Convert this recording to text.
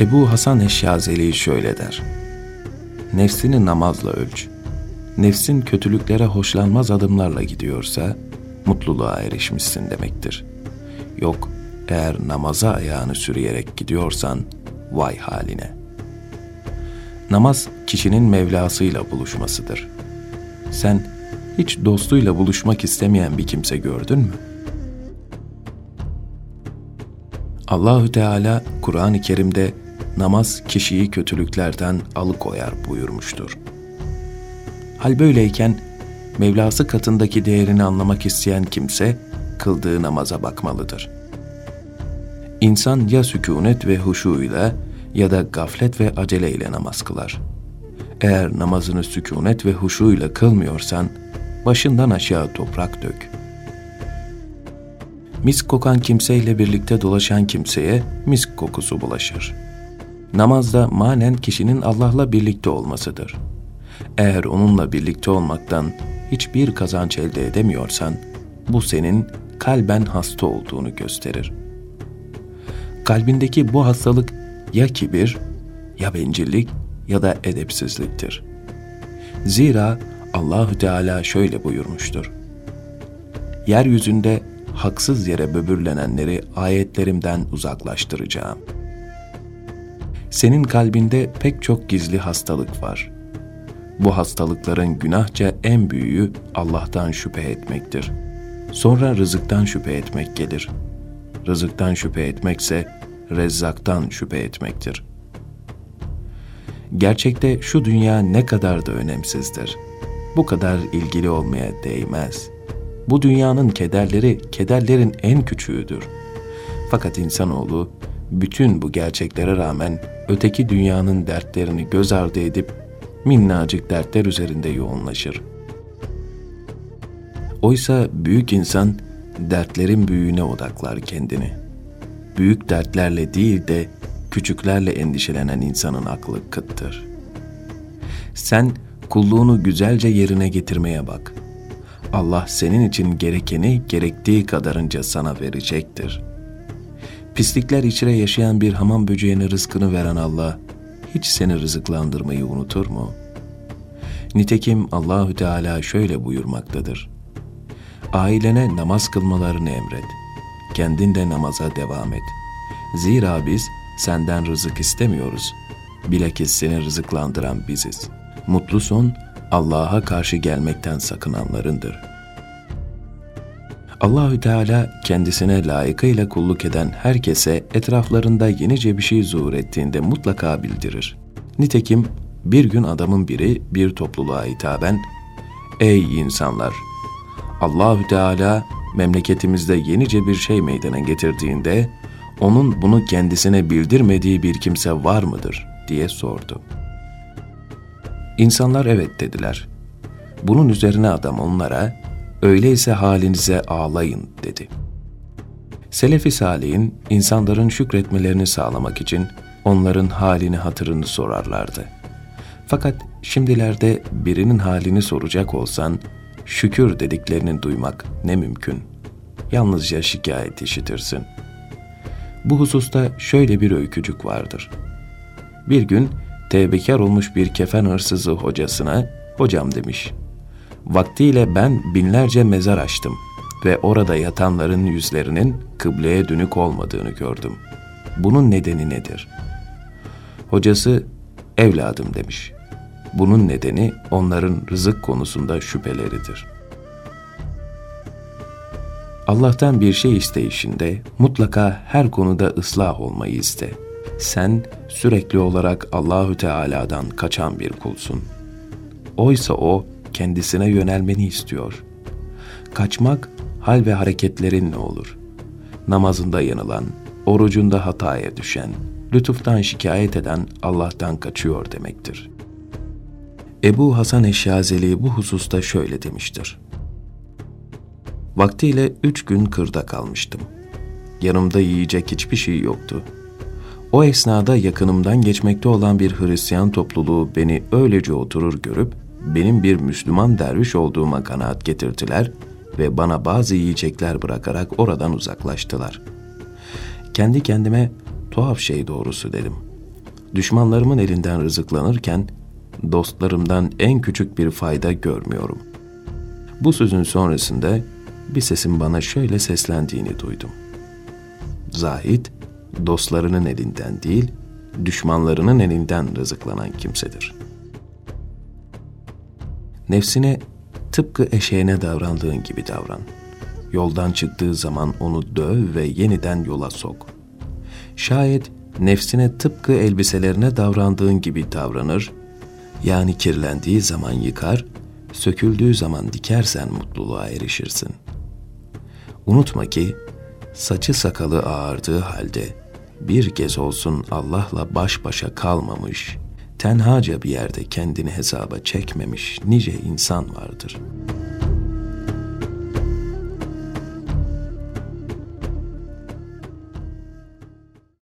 Ebu Hasan Eşyazeli şöyle der. Nefsini namazla ölç. Nefsin kötülüklere hoşlanmaz adımlarla gidiyorsa mutluluğa erişmişsin demektir. Yok, eğer namaza ayağını sürüyerek gidiyorsan vay haline. Namaz kişinin Mevlasıyla buluşmasıdır. Sen hiç dostuyla buluşmak istemeyen bir kimse gördün mü? Allahü Teala Kur'an-ı Kerim'de namaz kişiyi kötülüklerden alıkoyar buyurmuştur. Hal böyleyken Mevlası katındaki değerini anlamak isteyen kimse kıldığı namaza bakmalıdır. İnsan ya sükunet ve huşuyla ya da gaflet ve aceleyle namaz kılar. Eğer namazını sükunet ve huşuyla kılmıyorsan, başından aşağı toprak dök. Misk kokan kimseyle birlikte dolaşan kimseye misk kokusu bulaşır. Namaz da manen kişinin Allah'la birlikte olmasıdır. Eğer onunla birlikte olmaktan hiçbir kazanç elde edemiyorsan, bu senin kalben hasta olduğunu gösterir. Kalbindeki bu hastalık ya kibir, ya bencillik ya da edepsizliktir. Zira Allahü Teala şöyle buyurmuştur. Yeryüzünde haksız yere böbürlenenleri ayetlerimden uzaklaştıracağım. Senin kalbinde pek çok gizli hastalık var. Bu hastalıkların günahça en büyüğü Allah'tan şüphe etmektir. Sonra rızıktan şüphe etmek gelir. Rızıktan şüphe etmekse Rezzak'tan şüphe etmektir. Gerçekte şu dünya ne kadar da önemsizdir. Bu kadar ilgili olmaya değmez. Bu dünyanın kederleri kederlerin en küçüğüdür. Fakat insanoğlu bütün bu gerçeklere rağmen öteki dünyanın dertlerini göz ardı edip minnacık dertler üzerinde yoğunlaşır. Oysa büyük insan dertlerin büyüğüne odaklar kendini.'' büyük dertlerle değil de küçüklerle endişelenen insanın aklı kıttır. Sen kulluğunu güzelce yerine getirmeye bak. Allah senin için gerekeni gerektiği kadarınca sana verecektir. Pislikler içine yaşayan bir hamam böceğine rızkını veren Allah hiç seni rızıklandırmayı unutur mu? Nitekim Allahü Teala şöyle buyurmaktadır. Ailene namaz kılmalarını emret kendin de namaza devam et. Zira biz senden rızık istemiyoruz. Bilakis seni rızıklandıran biziz. Mutlu son, Allah'a karşı gelmekten sakınanlarındır. Allahü Teala kendisine layıkıyla kulluk eden herkese etraflarında yenice bir şey zuhur ettiğinde mutlaka bildirir. Nitekim bir gün adamın biri bir topluluğa hitaben, Ey insanlar! Allahü Teala memleketimizde yenice bir şey meydana getirdiğinde onun bunu kendisine bildirmediği bir kimse var mıdır diye sordu. İnsanlar evet dediler. Bunun üzerine adam onlara öyleyse halinize ağlayın dedi. Selefi Salih'in insanların şükretmelerini sağlamak için onların halini hatırını sorarlardı. Fakat şimdilerde birinin halini soracak olsan şükür dediklerini duymak ne mümkün. Yalnızca şikayet işitirsin. Bu hususta şöyle bir öykücük vardır. Bir gün tevbekar olmuş bir kefen hırsızı hocasına, hocam demiş, vaktiyle ben binlerce mezar açtım ve orada yatanların yüzlerinin kıbleye dönük olmadığını gördüm. Bunun nedeni nedir? Hocası, evladım demiş. Bunun nedeni onların rızık konusunda şüpheleridir. Allah'tan bir şey isteyişinde mutlaka her konuda ıslah olmayı iste. Sen sürekli olarak Allahü Teala'dan kaçan bir kulsun. Oysa o kendisine yönelmeni istiyor. Kaçmak hal ve hareketlerinle olur. Namazında yanılan, orucunda hataya düşen, lütuftan şikayet eden Allah'tan kaçıyor demektir.'' Ebu Hasan Eşyazeli bu hususta şöyle demiştir. Vaktiyle üç gün kırda kalmıştım. Yanımda yiyecek hiçbir şey yoktu. O esnada yakınımdan geçmekte olan bir Hristiyan topluluğu beni öylece oturur görüp benim bir Müslüman derviş olduğuma kanaat getirdiler ve bana bazı yiyecekler bırakarak oradan uzaklaştılar. Kendi kendime tuhaf şey doğrusu dedim. düşmanlarımın elinden rızıklanırken dostlarımdan en küçük bir fayda görmüyorum. Bu sözün sonrasında bir sesin bana şöyle seslendiğini duydum. Zahid, dostlarının elinden değil, düşmanlarının elinden rızıklanan kimsedir. Nefsine tıpkı eşeğine davrandığın gibi davran. Yoldan çıktığı zaman onu döv ve yeniden yola sok. Şayet nefsine tıpkı elbiselerine davrandığın gibi davranır, yani kirlendiği zaman yıkar, söküldüğü zaman dikersen mutluluğa erişirsin. Unutma ki saçı sakalı ağardığı halde bir kez olsun Allah'la baş başa kalmamış, tenhaca bir yerde kendini hesaba çekmemiş nice insan vardır.''